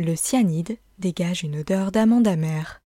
Le cyanide dégage une odeur d'amande amère.